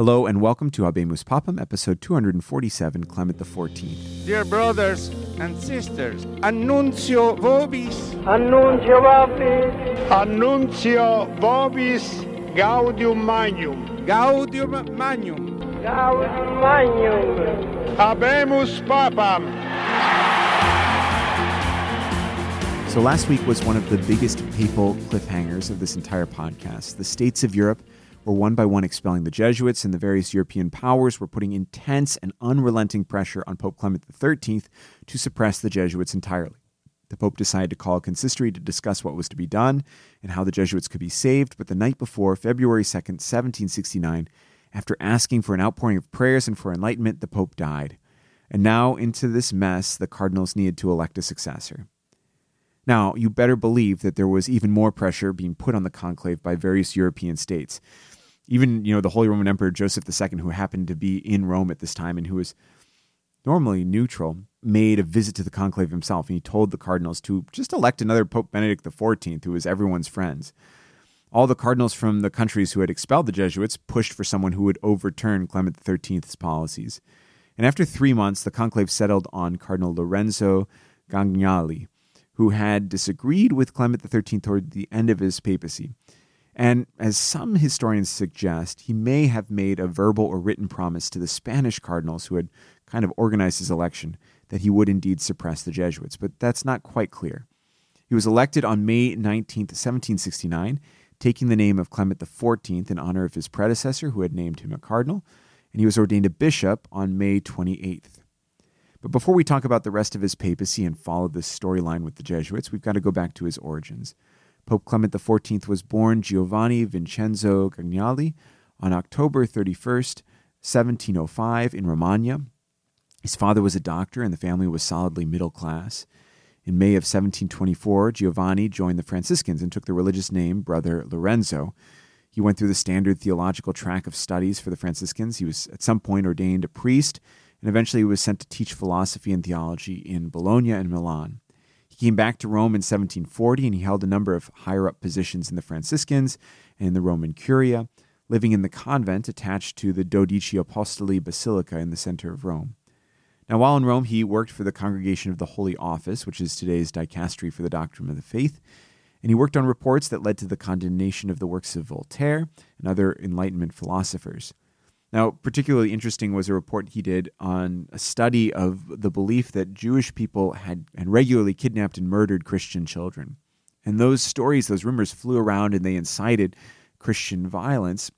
Hello and welcome to Habemus Papam, episode 247, Clement XIV. Dear brothers and sisters, annuncio vobis, Annuncio vobis, Annuncio vobis gaudium magnum. gaudium magnum. gaudium magnum. Habemus papam. So last week was one of the biggest papal cliffhangers of this entire podcast. The states of Europe were one by one expelling the Jesuits, and the various European powers were putting intense and unrelenting pressure on Pope Clement XIII to suppress the Jesuits entirely. The Pope decided to call a consistory to discuss what was to be done and how the Jesuits could be saved, but the night before, February 2nd, 1769, after asking for an outpouring of prayers and for enlightenment, the Pope died. And now, into this mess, the cardinals needed to elect a successor. Now, you better believe that there was even more pressure being put on the conclave by various European states. Even, you know, the Holy Roman Emperor Joseph II, who happened to be in Rome at this time and who was normally neutral, made a visit to the conclave himself and he told the cardinals to just elect another Pope Benedict XIV, who was everyone's friends. All the cardinals from the countries who had expelled the Jesuits pushed for someone who would overturn Clement XIII's policies. And after three months, the conclave settled on Cardinal Lorenzo Ganganelli, who had disagreed with Clement XIII toward the end of his papacy. And as some historians suggest, he may have made a verbal or written promise to the Spanish cardinals who had kind of organized his election that he would indeed suppress the Jesuits, but that's not quite clear. He was elected on May 19, 1769, taking the name of Clement XIV in honor of his predecessor who had named him a cardinal, and he was ordained a bishop on May 28th. But before we talk about the rest of his papacy and follow this storyline with the Jesuits, we've got to go back to his origins. Pope Clement XIV was born Giovanni Vincenzo Ganganelli on October 31st, 1705, in Romagna. His father was a doctor, and the family was solidly middle class. In May of 1724, Giovanni joined the Franciscans and took the religious name Brother Lorenzo. He went through the standard theological track of studies for the Franciscans. He was at some point ordained a priest, and eventually he was sent to teach philosophy and theology in Bologna and Milan. He came back to Rome in 1740 and he held a number of higher up positions in the Franciscans and in the Roman Curia, living in the convent attached to the Dodici Apostoli Basilica in the center of Rome. Now, while in Rome, he worked for the Congregation of the Holy Office, which is today's dicastery for the doctrine of the faith, and he worked on reports that led to the condemnation of the works of Voltaire and other Enlightenment philosophers. Now, particularly interesting was a report he did on a study of the belief that Jewish people had, had regularly kidnapped and murdered Christian children. And those stories, those rumors flew around and they incited Christian violence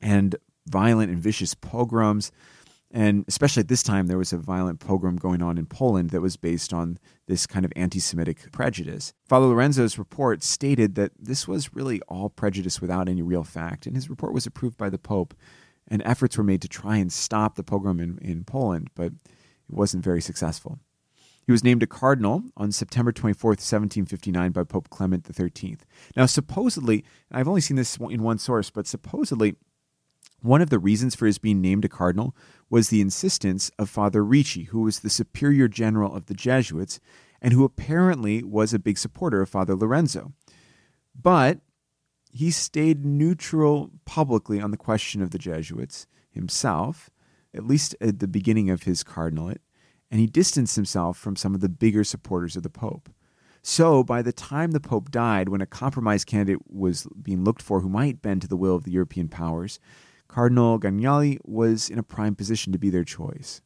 and violent and vicious pogroms. And especially at this time, there was a violent pogrom going on in Poland that was based on this kind of anti Semitic prejudice. Father Lorenzo's report stated that this was really all prejudice without any real fact, and his report was approved by the Pope and efforts were made to try and stop the pogrom in, in Poland, but it wasn't very successful. He was named a cardinal on September 24th, 1759, by Pope Clement XIII. Now, supposedly, I've only seen this in one source, but supposedly, one of the reasons for his being named a cardinal was the insistence of Father Ricci, who was the superior general of the Jesuits and who apparently was a big supporter of Father Lorenzo. But he stayed neutral publicly on the question of the Jesuits himself, at least at the beginning of his cardinalate, and he distanced himself from some of the bigger supporters of the Pope. So, by the time the Pope died, when a compromise candidate was being looked for who might bend to the will of the European powers, Cardinal Ganganelli was in a prime position to be their choice.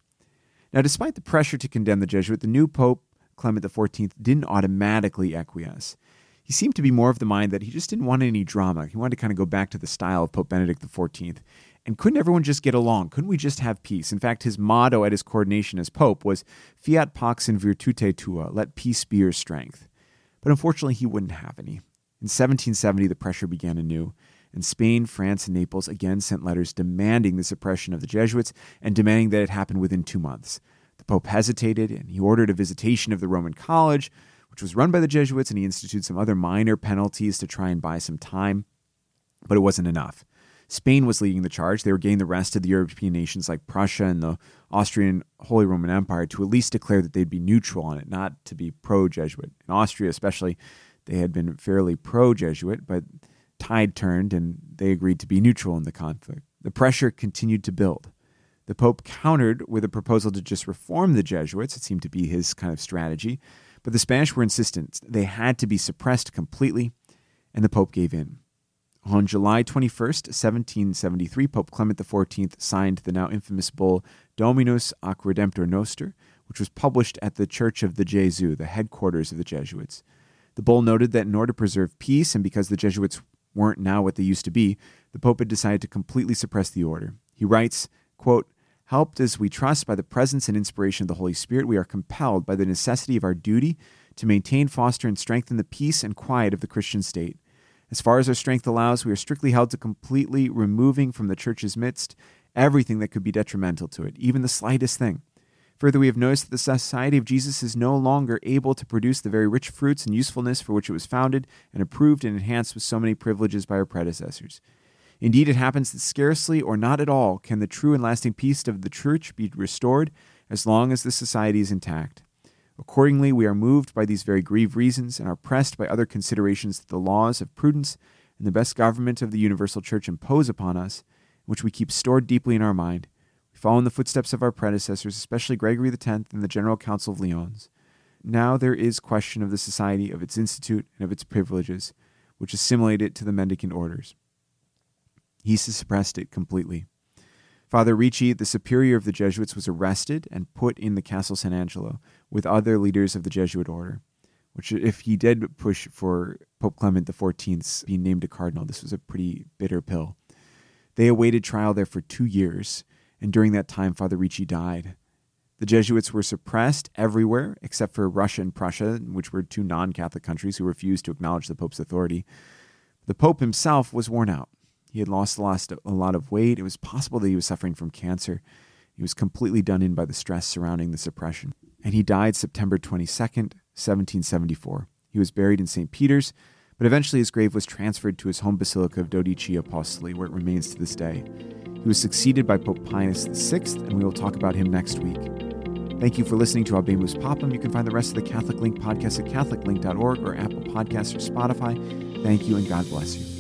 Now, despite the pressure to condemn the Jesuit, the new Pope, Clement XIV, didn't automatically acquiesce he seemed to be more of the mind that he just didn't want any drama. He wanted to kind of go back to the style of Pope Benedict XIV. And couldn't everyone just get along? Couldn't we just have peace? In fact, his motto at his coordination as Pope was Fiat pax in virtute tua, let peace be your strength. But unfortunately, he wouldn't have any. In 1770, the pressure began anew, and Spain, France, and Naples again sent letters demanding the suppression of the Jesuits and demanding that it happen within two months. The Pope hesitated, and he ordered a visitation of the Roman College, which was run by the Jesuits, and he instituted some other minor penalties to try and buy some time, but it wasn't enough. Spain was leading the charge. They were getting the rest of the European nations like Prussia and the Austrian Holy Roman Empire to at least declare that they'd be neutral on it, not to be pro Jesuit. In Austria, especially, they had been fairly pro Jesuit, but tide turned and they agreed to be neutral in the conflict. The pressure continued to build. The Pope countered with a proposal to just reform the Jesuits. It seemed to be his kind of strategy. But the Spanish were insistent. They had to be suppressed completely, and the Pope gave in. On July 21st, 1773, Pope Clement XIV signed the now infamous bull Dominus ac Redemptor Noster, which was published at the Church of the Gesu, the headquarters of the Jesuits. The bull noted that in order to preserve peace, and because the Jesuits weren't now what they used to be, the Pope had decided to completely suppress the order. He writes, quote, Helped as we trust by the presence and inspiration of the Holy Spirit, we are compelled by the necessity of our duty to maintain, foster, and strengthen the peace and quiet of the Christian state. As far as our strength allows, we are strictly held to completely removing from the Church's midst everything that could be detrimental to it, even the slightest thing. Further, we have noticed that the Society of Jesus is no longer able to produce the very rich fruits and usefulness for which it was founded and approved and enhanced with so many privileges by our predecessors. Indeed, it happens that scarcely or not at all can the true and lasting peace of the Church be restored as long as the society is intact. Accordingly, we are moved by these very grieved reasons and are pressed by other considerations that the laws of prudence and the best government of the universal Church impose upon us, which we keep stored deeply in our mind. We follow in the footsteps of our predecessors, especially Gregory X and the General Council of Lyons. Now there is question of the society, of its institute, and of its privileges, which assimilate it to the mendicant orders. He suppressed it completely. Father Ricci, the superior of the Jesuits, was arrested and put in the Castle San Angelo with other leaders of the Jesuit order. Which, if he did push for Pope Clement XIV being named a cardinal, this was a pretty bitter pill. They awaited trial there for two years, and during that time, Father Ricci died. The Jesuits were suppressed everywhere except for Russia and Prussia, which were two non Catholic countries who refused to acknowledge the Pope's authority. The Pope himself was worn out. He had lost, lost a lot of weight. It was possible that he was suffering from cancer. He was completely done in by the stress surrounding the suppression. And he died September 22nd, 1774. He was buried in St. Peter's, but eventually his grave was transferred to his home basilica of Dodici Apostoli, where it remains to this day. He was succeeded by Pope Pius VI, and we will talk about him next week. Thank you for listening to Habemus Papam. You can find the rest of the Catholic Link podcast at catholiclink.org or Apple Podcasts or Spotify. Thank you and God bless you.